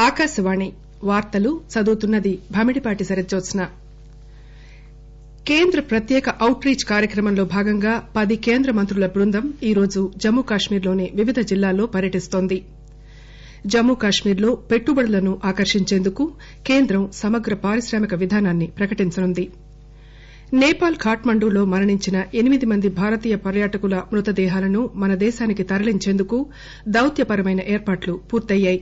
ఆకాశవాణి వార్తలు చదువుతున్నది భమిడిపాటి శరత్జ్యోత్స్న కేంద్ర ప్రత్యేక అవుట్ రీచ్ కార్యక్రమంలో భాగంగా పది కేంద్ర మంత్రుల బృందం ఈరోజు జమ్మూ కాశ్మీర్లోని వివిధ జిల్లాల్లో పర్యటిస్తోంది. జమ్మూ కాశ్మీర్లో పెట్టుబడులను ఆకర్షించేందుకు కేంద్రం సమగ్ర పారిశ్రామిక విధానాన్ని ప్రకటించనుంది. నేపాల్ ఖాట్మండూలో మరణించిన ఎనిమిది మంది భారతీయ పర్యాటకుల మృతదేహాలను మన దేశానికి తరలించేందుకు దౌత్యపరమైన ఏర్పాట్లు పూర్తయ్యాయి.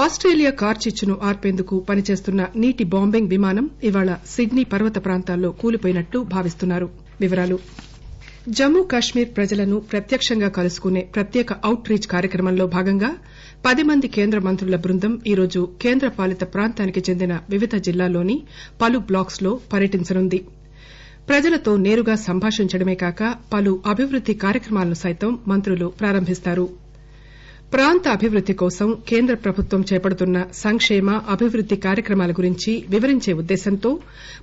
ఆస్టేలియా కార్చిచ్చును ఆర్పేందుకు పనిచేస్తున్న నీటి బాంబింగ్ విమానం ఇవాళ సిడ్నీ పర్వత ప్రాంతాల్లో కూలిపోయినట్లు భావిస్తున్నారు. జమ్మూ కశ్మీర్ ప్రజలను ప్రత్యక్షంగా కలుసుకునే ప్రత్యేక అవుట్ రీచ్ కార్యక్రమంలో భాగంగా పది మంది కేంద్ర మంత్రుల బృందం ఈరోజు కేంద్ర పాలిత ప్రాంతానికి చెందిన వివిధ జిల్లాల్లోని పలు బ్లాక్స్లో పర్యటించనుంది. ప్రజలతో నేరుగా సంభాషించడమే కాక పలు అభివృద్ది కార్యక్రమాలను సైతం మంత్రులు ప్రారంభిస్తారు. ప్రాంత అభివృద్ది కోసం కేంద్ర ప్రభుత్వం చేపడుతున్న సంక్షేమ అభివృద్ది కార్యక్రమాల గురించి వివరించే ఉద్దేశంతో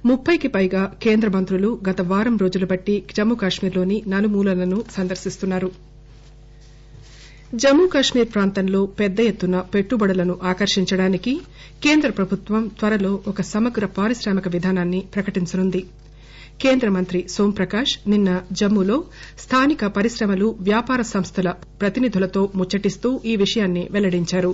ముప్పైకి పైగా కేంద్ర మంత్రులు గత వారం రోజుల బట్టి జమ్మూ కశ్మీర్లోని నలుమూలలను సందర్శిస్తున్నారు. జమ్మూ కశ్మీర్ ప్రాంతంలో పెద్ద ఎత్తున పెట్టుబడులను ఆకర్షించడానికి కేంద్ర ప్రభుత్వం త్వరలో ఒక సమగ్ర పారిశ్రామిక విధానాన్ని ప్రకటించనుంది. కేంద్ర మంత్రి సోంప్రకాష్ నిన్న జమ్మూలో స్థానిక పరిశ్రమలు వ్యాపార సంస్థల ప్రతినిధులతో ముచ్చటిస్తూ ఈ విషయాన్ని వెల్లడించారు.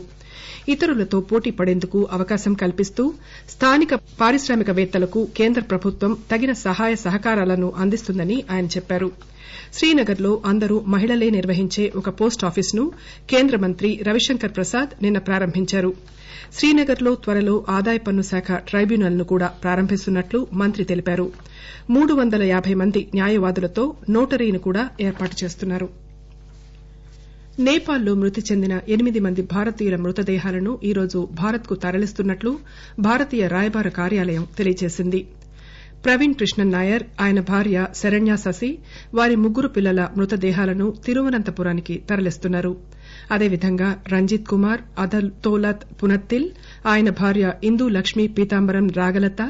ఇతరులతో పోటీ పడేందుకు అవకాశం కల్పిస్తూ స్థానిక పారిశ్రామికవేత్తలకు కేంద్ర ప్రభుత్వం తగిన సహాయ సహకారాలను అందిస్తుందని ఆయన చెప్పారు. శ్రీనగర్లో అందరూ మహిళలే నిర్వహించే ఒక పోస్టాఫీస్ను కేంద్ర మంత్రి రవిశంకర్ ప్రసాద్ నిన్న ప్రారంభించారు. శ్రీనగర్లో త్వరలో ఆదాయ పన్ను శాఖ ట్రైబ్యునల్ను కూడా ప్రారంభిస్తున్నట్లు మంత్రి తెలిపారు. మూడు వందల యాబై మంది న్యాయవాదులతో నోటరీని కూడా ఏర్పాటు చేస్తున్నారు. నేపాల్లో మృతి చెందిన ఎనిమిది మంది భారతీయుల మృతదేహాలను ఈరోజు భారత్కు తరలిస్తున్నట్లు భారతీయ రాయబార కార్యాలయం తెలియజేసింది. ప్రవీణ్ కృష్ణన్ నాయర్ ఆయన భార్య శరణ్య శశి వారి ముగ్గురు పిల్లల మృతదేహాలను తిరువనంతపురానికి తరలిస్తున్నారు. అదేవిధంగా రంజిత్ కుమార్ అదతోలత్ పునత్తిల్ ఆయన భార్య ఇందూ లక్ష్మీ పీతాంబరం రాగలత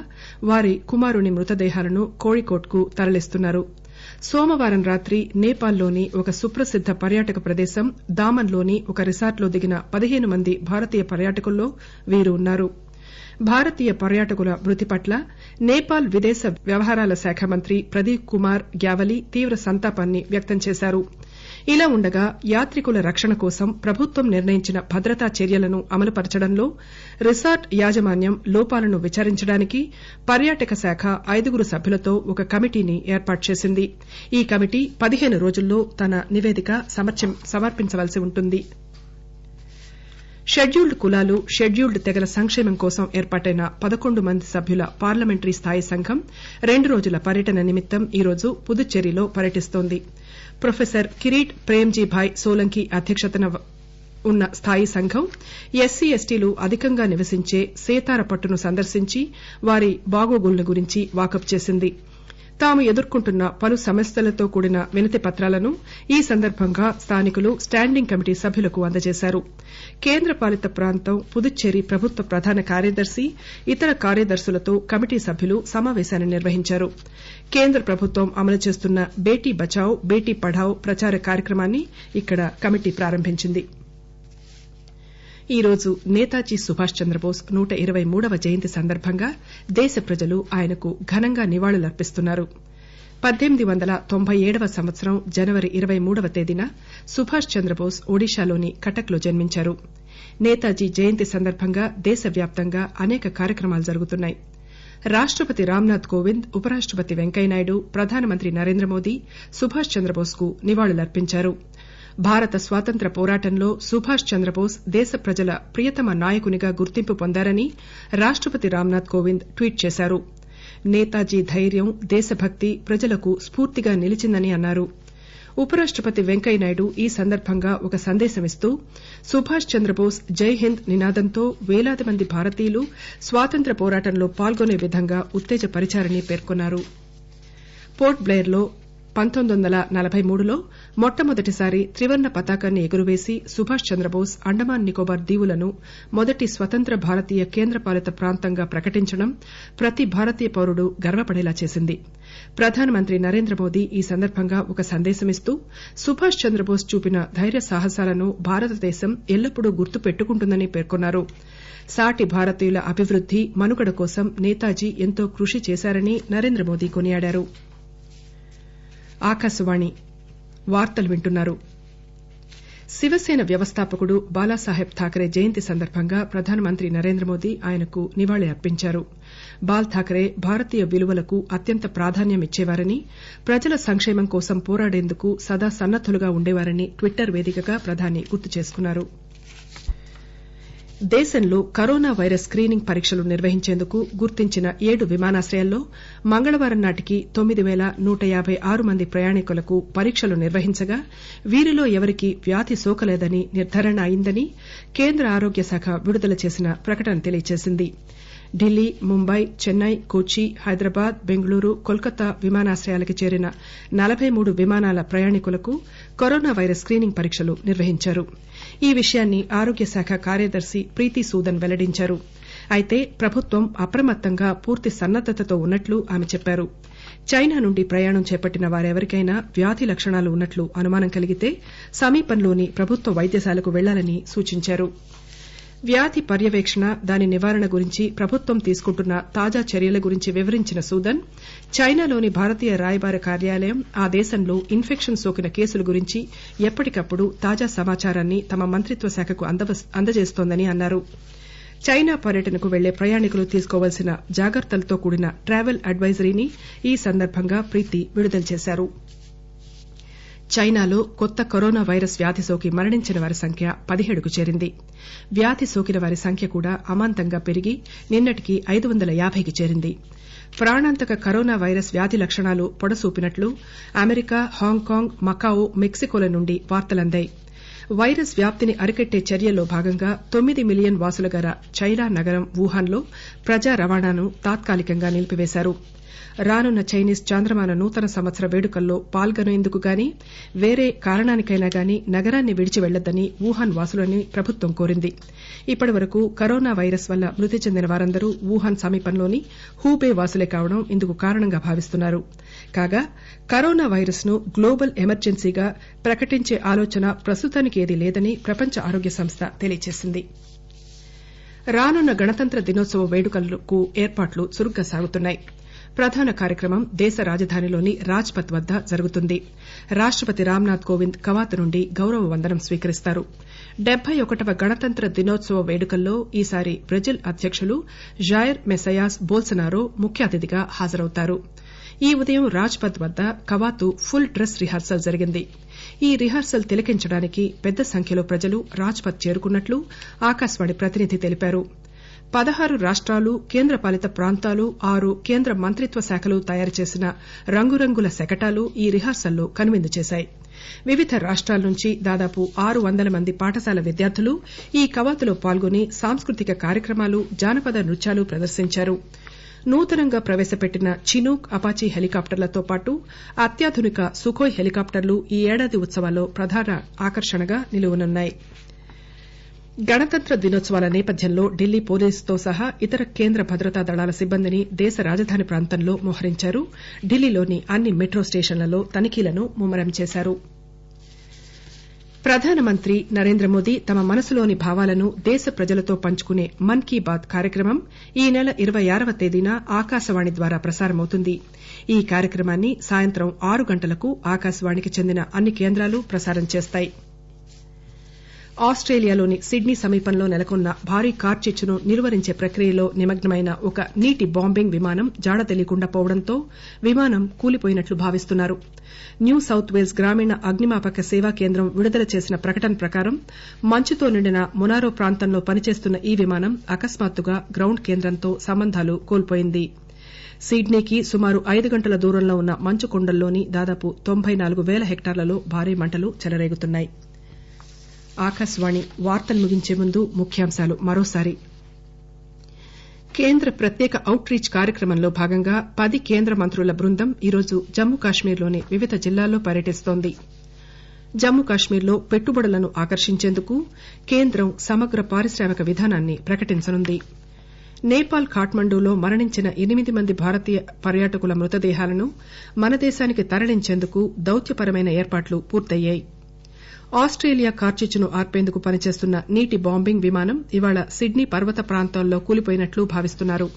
వారి కుమారుని మృతదేహాలను కోళికోట్కు తరలిస్తున్నారు. సోమవారం రాత్రి నేపాల్లోని ఒక సుప్రసిద్ద పర్యాటక ప్రదేశం దామన్లోని ఒక రిసార్ట్లో దిగిన పదిహేను మంది భారతీయ పర్యాటకుల్లో వీరు ఉన్నారు. భారతీయ పర్యాటకుల మృతి పట్ల నేపాల్ విదేశ వ్యవహారాల శాఖ మంత్రి ప్రదీప్ కుమార్ గ్యావలి తీవ్ర సంతాపాన్ని వ్యక్తం చేశారు. ఇలా ఉండగా యాత్రికుల రక్షణ కోసం ప్రభుత్వం నిర్ణయించిన భద్రతా చర్యలను అమలుపరచడంలో రిసార్ట్ యాజమాన్యం లోపాలను విచారించడానికి పర్యాటక శాఖ ఐదుగురు సభ్యులతో ఒక కమిటీని ఏర్పాటు చేసింది. ఈ కమిటీ పదిహేను రోజుల్లో తన నివేదిక సమర్పించవలసి ఉంటుంది. షెడ్యూల్డ్ కులాలు షెడ్యూల్డ్ తెగల సంక్షేమం కోసం ఏర్పాటైన పదకొండు మంది సభ్యుల పార్లమెంటరీ స్థాయి సంఘం రెండు రోజుల పర్యటన నిమిత్తం ఈరోజు పుదుచ్చేరిలో పర్యటిస్తోంది. ప్రొఫెసర్ కిరీట్ ప్రేమ్జీభాయ్ సోలంకి అధ్యక్షతన ఉన్న స్థాయి సంఘం ఎస్సీ ఎస్టీలు అధికంగా నివసించే సేతారపట్టును సందర్శించి వారి బాగోగులను గురించి వాకబు చేసింది. తాము ఎదుర్కొంటున్న పలు సమస్యలతో కూడిన వినతి పత్రాలను ఈ సందర్భంగా స్థానికులు స్టాండింగ్ కమిటీ సభ్యులకు అందజేశారు. కేంద్ర పాలిత ప్రాంతం పుదుచ్చేరి ప్రభుత్వ ప్రధాన కార్యదర్శి ఇతర కార్యదర్శులతో కమిటీ సభ్యులు సమావేశాన్ని నిర్వహించారు. కేంద్ర ప్రభుత్వం అమలు చేస్తున్న బేటీ బచావ్ బేటీ పఢావ్ ప్రచార కార్యక్రమాన్ని ఇక్కడ కమిటీ ప్రారంభించింది. ఈరోజు నేతాజీ సుభాష్ చంద్రబోస్ నూట ఇరవై మూడవ జయంతి సందర్భంగా దేశ ప్రజలు ఆయనకు ఘనంగా నివాళులర్పిస్తున్నారు. పద్దెనిమిది వందల తొంభై ఏడవ సంవత్సరం జనవరి ఇరవై మూడవ తేదీన సుభాష్ చంద్రబోస్ ఒడిశాలోని కటక్లో జన్మించారు. నేతాజీ జయంతి సందర్భంగా దేశవ్యాప్తంగా అనేక కార్యక్రమాలు జరుగుతున్నాయి. రాష్టపతి రామ్నాథ్ కోవింద్ ఉపరాష్టపతి వెంకయ్యనాయుడు ప్రధానమంత్రి నరేంద్రమోదీ సుభాష్ చంద్రబోస్కు నివాళులర్పించారు. భారత స్వాతంత్ర్య పోరాటంలో సుభాష్ చంద్రబోస్ దేశ ప్రజల ప్రియతమ నాయకునిగా గుర్తింపు పొందారని రాష్టపతి రామ్నాథ్ కోవింద్ ట్వీట్ చేశారు. నేతాజీ ధైర్యం దేశభక్తి ప్రజలకు స్పూర్తిగా నిలిచిందని అన్నారు. ఉపరాష్టపతి వెంకయ్యనాయుడు ఈ సందర్భంగా ఒక సందేశమిస్తూ సుభాష్ చంద్రబోస్ జై హింద్ నినాదంతో వేలాది మంది భారతీయులు స్వాతంత్ర్య పోరాటంలో పాల్గొనే విధంగా ఉత్తేజపరిచారని పేర్కొన్నారు. పోర్ట్ బ్లెయిర్లో పంతొమ్మిది వందల నలబై మూడులో మొట్టమొదటిసారి త్రివర్ణ పతాకాన్ని ఎగురవేసి సుభాష్ చంద్రబోస్ అండమాన్ నికోబార్ దీవులను మొదటి స్వతంత్ర భారతీయ కేంద్రపాలిత ప్రాంతంగా ప్రకటించడం ప్రతి భారతీయ పౌరుడు గర్వపడేలా చేసింది. ప్రధానమంత్రి నరేంద్రమోదీ ఈ సందర్భంగా ఒక సందేశమిస్తూ సుభాష్ చంద్రబోస్ చూపిన ధైర్య సాహసాలను భారతదేశం ఎల్లప్పుడూ గుర్తు పెట్టుకుంటుందని పేర్కొన్నారు. సాటి భారతీయుల అభివృద్ది మనుగడ కోసం నేతాజీ ఎంతో కృషి చేశారని నరేంద్రమోదీ కొనియాడారు. ఆకాశవాణి వార్తలు వింటున్నారు. శివసేన వ్యవస్థాపకుడు బాలాసాహెబ్ థాకరే జయంతి సందర్భంగా ప్రధానమంత్రి నరేంద్రమోదీ ఆయనకు నివాళి అర్పించారు. బాల్ ఠాకరే భారతీయ విలువలకు అత్యంత ప్రాధాన్యమిచ్చేవారని ప్రజల సంక్షేమం కోసం పోరాడేందుకు సదా సన్నద్దులుగా ఉండేవారని ట్విట్టర్ వేదికగా ప్రధాని గుర్తు చేసుకున్నారు. దేశంలో కరోనా వైరస్ స్కీనింగ్ పరీక్షలు నిర్వహించేందుకు గుర్తించిన ఏడు విమానాశ్రయాల్లో మంగళవారం నాటికి తొమ్మిది పేల నూట యాబై ఆరు మంది ప్రయాణికులకు పరీక్షలు నిర్వహించగా వీరిలో ఎవరికీ వ్యాధి సోకలేదని నిర్దారణ అయిందని కేంద్ర ఆరోగ్య శాఖ విడుదల చేసిన ప్రకటన తెలియజేసింది ఢిల్లీ ముంబై చెన్నై కోచి హైదరాబాద్ బెంగళూరు కోల్కతా విమానాశ్రయాలకు చేరిన నలబై మూడు విమానాల ప్రయాణికులకు కరోనా వైరస్ స్కీనింగ్ పరీక్షలు నిర్వహించారు. ఈ విషయాన్ని ఆరోగ్య శాఖ కార్యదర్శి ప్రీతి సూదన్ వెల్లడించారు. అయితే ప్రభుత్వం అప్రమత్తంగా పూర్తి సన్నద్దతతో ఉన్నట్లు ఆమె చెప్పారు. చైనా నుండి ప్రయాణం చేపట్టిన వారెవరికైనా వ్యాధి లక్షణాలు ఉన్నట్లు అనుమానం కలిగితే సమీపంలోని ప్రభుత్వ వైద్యశాలకు పెళ్ళాలని సూచించారు. వ్యాధి పర్యవేక్షణ దాని నివారణ గురించి ప్రభుత్వం తీసుకుంటున్న తాజా చర్యల గురించి వివరించిన సూదన్ చైనాలోని భారతీయ రాయబార కార్యాలయం ఆ దేశంలో ఇన్ఫెక్షన్ సోకిన కేసుల గురించి ఎప్పటికప్పుడు తాజా సమాచారాన్ని తమ మంత్రిత్వ శాఖకు అందజేస్తోందని అన్నారు. చైనా పర్యటనకు వెళ్ళే ప్రయాణికులు తీసుకోవాల్సిన జాగ్రత్తలతో కూడిన ట్రావెల్ అడ్వైజరీని ఈ సందర్భంగా ప్రీతి విడుదల చేశారు. చైనాలో కొత్త కరోనా వైరస్ వ్యాధి సోకి మరణించిన వారి సంఖ్య పదిహేడుకు చేరింది. వ్యాధి సోకిన వారి సంఖ్య కూడా అమాంతంగా పెరిగి నిన్నటికి ఐదు వందల యాబైకి చేరింది. ప్రాణాంతక కరోనా వైరస్ వ్యాధి లక్షణాలు పొడసూపినట్లు అమెరికా హాంకాంగ్ మకావో మెక్సికోల నుండి వార్తలందాయి. వైరస్ వ్యాప్తిని అరికట్టే చర్యల్లో భాగంగా తొమ్మిది మిలియన్ వాసుల గల చైనా నగరం వుహాన్లో ప్రజా రవాణాను తాత్కాలికంగా నిలిపివేశారు. రానున్న చైనీస్ చాంద్రమాన నూతన సంవత్సర వేడుకల్లో పాల్గొనేందుకు గాని వేరే కారణానికైనా గాని నగరాన్ని విడిచి వెళ్ళొద్దని వుహాన్ వాసులని ప్రభుత్వం కోరింది. ఇప్పటి వరకు కరోనా వైరస్ వల్ల మృతి చెందిన వారందరూ వుహాన్ సమీపంలోని హూబే వాసులే కావడం ఇందుకు కారణంగా భావిస్తున్నారు. కాగా కరోనా వైరస్ను గ్లోబల్ ఎమర్జెన్సీగా ప్రకటించే ఆలోచన ప్రస్తుతానికి ఏదీ లేదని ప్రపంచ ఆరోగ్య సంస్థ తెలియజేసింది. రానున్న గణతంత్ర దినోత్సవ వేడుకలకు ఏర్పాట్లు చురుగ్గా సాగుతున్నాయి. ప్రధాన కార్యక్రమం దేశ రాజధానిలోని రాజ్ పథ్ వద్ద జరుగుతుంది. రాష్టపతి రామ్నాథ్ కోవింద్ కవాతు నుండి గౌరవ వందనం స్వీకరిస్తారు. డెబ్బై ఒకటవ గణతంత్ర దినోత్సవ వేడుకల్లో ఈసారి బ్రెజిల్ అధ్యకులు జాయర్ మెసయాస్ బోల్సనారో ముఖ్య అతిథిగా హాజరవుతారు. ఈ ఉదయం రాజ్ పథ్ వద్ద కవాతు ఫుల్ డ్రెస్ రిహార్సల్ జరిగింది. ఈ రిహార్సల్ తిలకించడానికి పెద్ద సంఖ్యలో ప్రజలు రాజ్ పథ్ చేరుకున్నట్లు ఆకాశవాణి ప్రతినిధి తెలిపారు. పదహారు రాష్టాలు కేంద్రపాలిత ప్రాంతాలు ఆరు కేంద్ర మంత్రిత్వ శాఖలు తయారు చేసిన రంగురంగుల శకటాలు ఈ రిహార్సల్లో కనువిందు చేశాయి. వివిధ రాష్టాల నుంచి దాదాపు ఆరు వందల మంది పాఠశాల విద్యార్థులు ఈ కవాతులో పాల్గొని సాంస్కృతిక కార్యక్రమాలు జానపద నృత్యాలు ప్రదర్శించారు. నూతనంగా ప్రవేశపెట్టిన చినూక్ అపాచీ హెలికాప్టర్లతో పాటు అత్యాధునిక సుఖోయ్ హెలికాప్టర్లు ఈ ఏడాది ఉత్సవాల్లో ప్రధాన ఆకర్షణగా నిలువనున్నాయి. గణతంత్ర దినోత్సవాల నేపథ్యంలో ఢిల్లీ పోలీసుతో సహా ఇతర కేంద్ర భద్రతా దళాల సిబ్బందిని దేశ రాజధాని ప్రాంతంలో మోహరించారు. ఢిల్లీలోని అన్ని మెట్రో స్టేషన్లలో తనిఖీలను ముమ్మరం చేశారు. ప్రధానమంత్రి నరేంద్రమోదీ తమ మనసులోని భావాలను దేశ ప్రజలతో పంచుకునే మన్ కీ బాత్ కార్యక్రమం ఈ నెల ఇరవై ఆరవ తేదీన ఆకాశవాణి ద్వారా ప్రసారమవుతుంది. ఈ కార్యక్రమాన్ని సాయంత్రం ఆరు గంటలకు ఆకాశవాణికి చెందిన అన్ని కేంద్రాలు ప్రసారం చేస్తాయి. ఆస్టేలియాలోని సిడ్నీ సమీపంలో నెలకొన్న భారీ కార్చిచ్చును నిర్వహించే ప్రక్రియలో నిమగ్నమైన ఒక నీటి బాంబింగ్ విమానం జాడ తెలియకుండా పోవడంతో విమానం కూలిపోయినట్లు భావిస్తున్నారు. న్యూ సౌత్ వేల్స్ గ్రామీణ అగ్నిమాపక సేవా కేంద్రం విడుదల చేసిన ప్రకటన ప్రకారం మంచుతో నిండిన మొనారో ప్రాంతంలో పనిచేస్తున్న ఈ విమానం అకస్మాత్తుగా గ్రౌండ్ కేంద్రంతో సంబంధాలు కోల్పోయింది. సిడ్నీకి సుమారు ఐదు గంటల దూరంలో ఉన్న మంచు కొండల్లోని దాదాపు తొంభై నాలుగు పేల హెక్టార్లలో భారీ మంటలు చెలరేగుతున్నాయి. ఆకాశవాణి వార్తలు ముగించే ముందు ముఖ్యాంశాలు మరోసారి. కేంద్ర ప్రత్యేక అవుట్ రీచ్ కార్యక్రమంలో భాగంగా పది కేంద్ర మంత్రుల బృందం ఈరోజు జమ్మూ కాశ్మీర్లోని వివిధ జిల్లాల్లో పర్యటిస్తోంది. జమ్మూ కాశ్మీర్లో పెట్టుబడులను ఆకర్షించేందుకు కేంద్రం సమగ్ర పారిశ్రామిక విధానాన్ని ప్రకటించనుంది. నేపాల్ ఖాట్మండూలో మరణించిన ఎనిమిది మంది భారతీయ పర్యాటకుల మృతదేహాలను మన దేశానికి తరలించేందుకు దౌత్యపరమైన ఏర్పాట్లు పూర్తయ్యాయి. ఆస్టేలియా కార్చిచ్చును ఆర్పేందుకు పనిచేస్తున్న నీటి బాంబింగ్ విమానం ఇవాళ సిడ్నీ పర్వత ప్రాంతాల్లో కూలిపోయినట్లు భావిస్తున్నారు.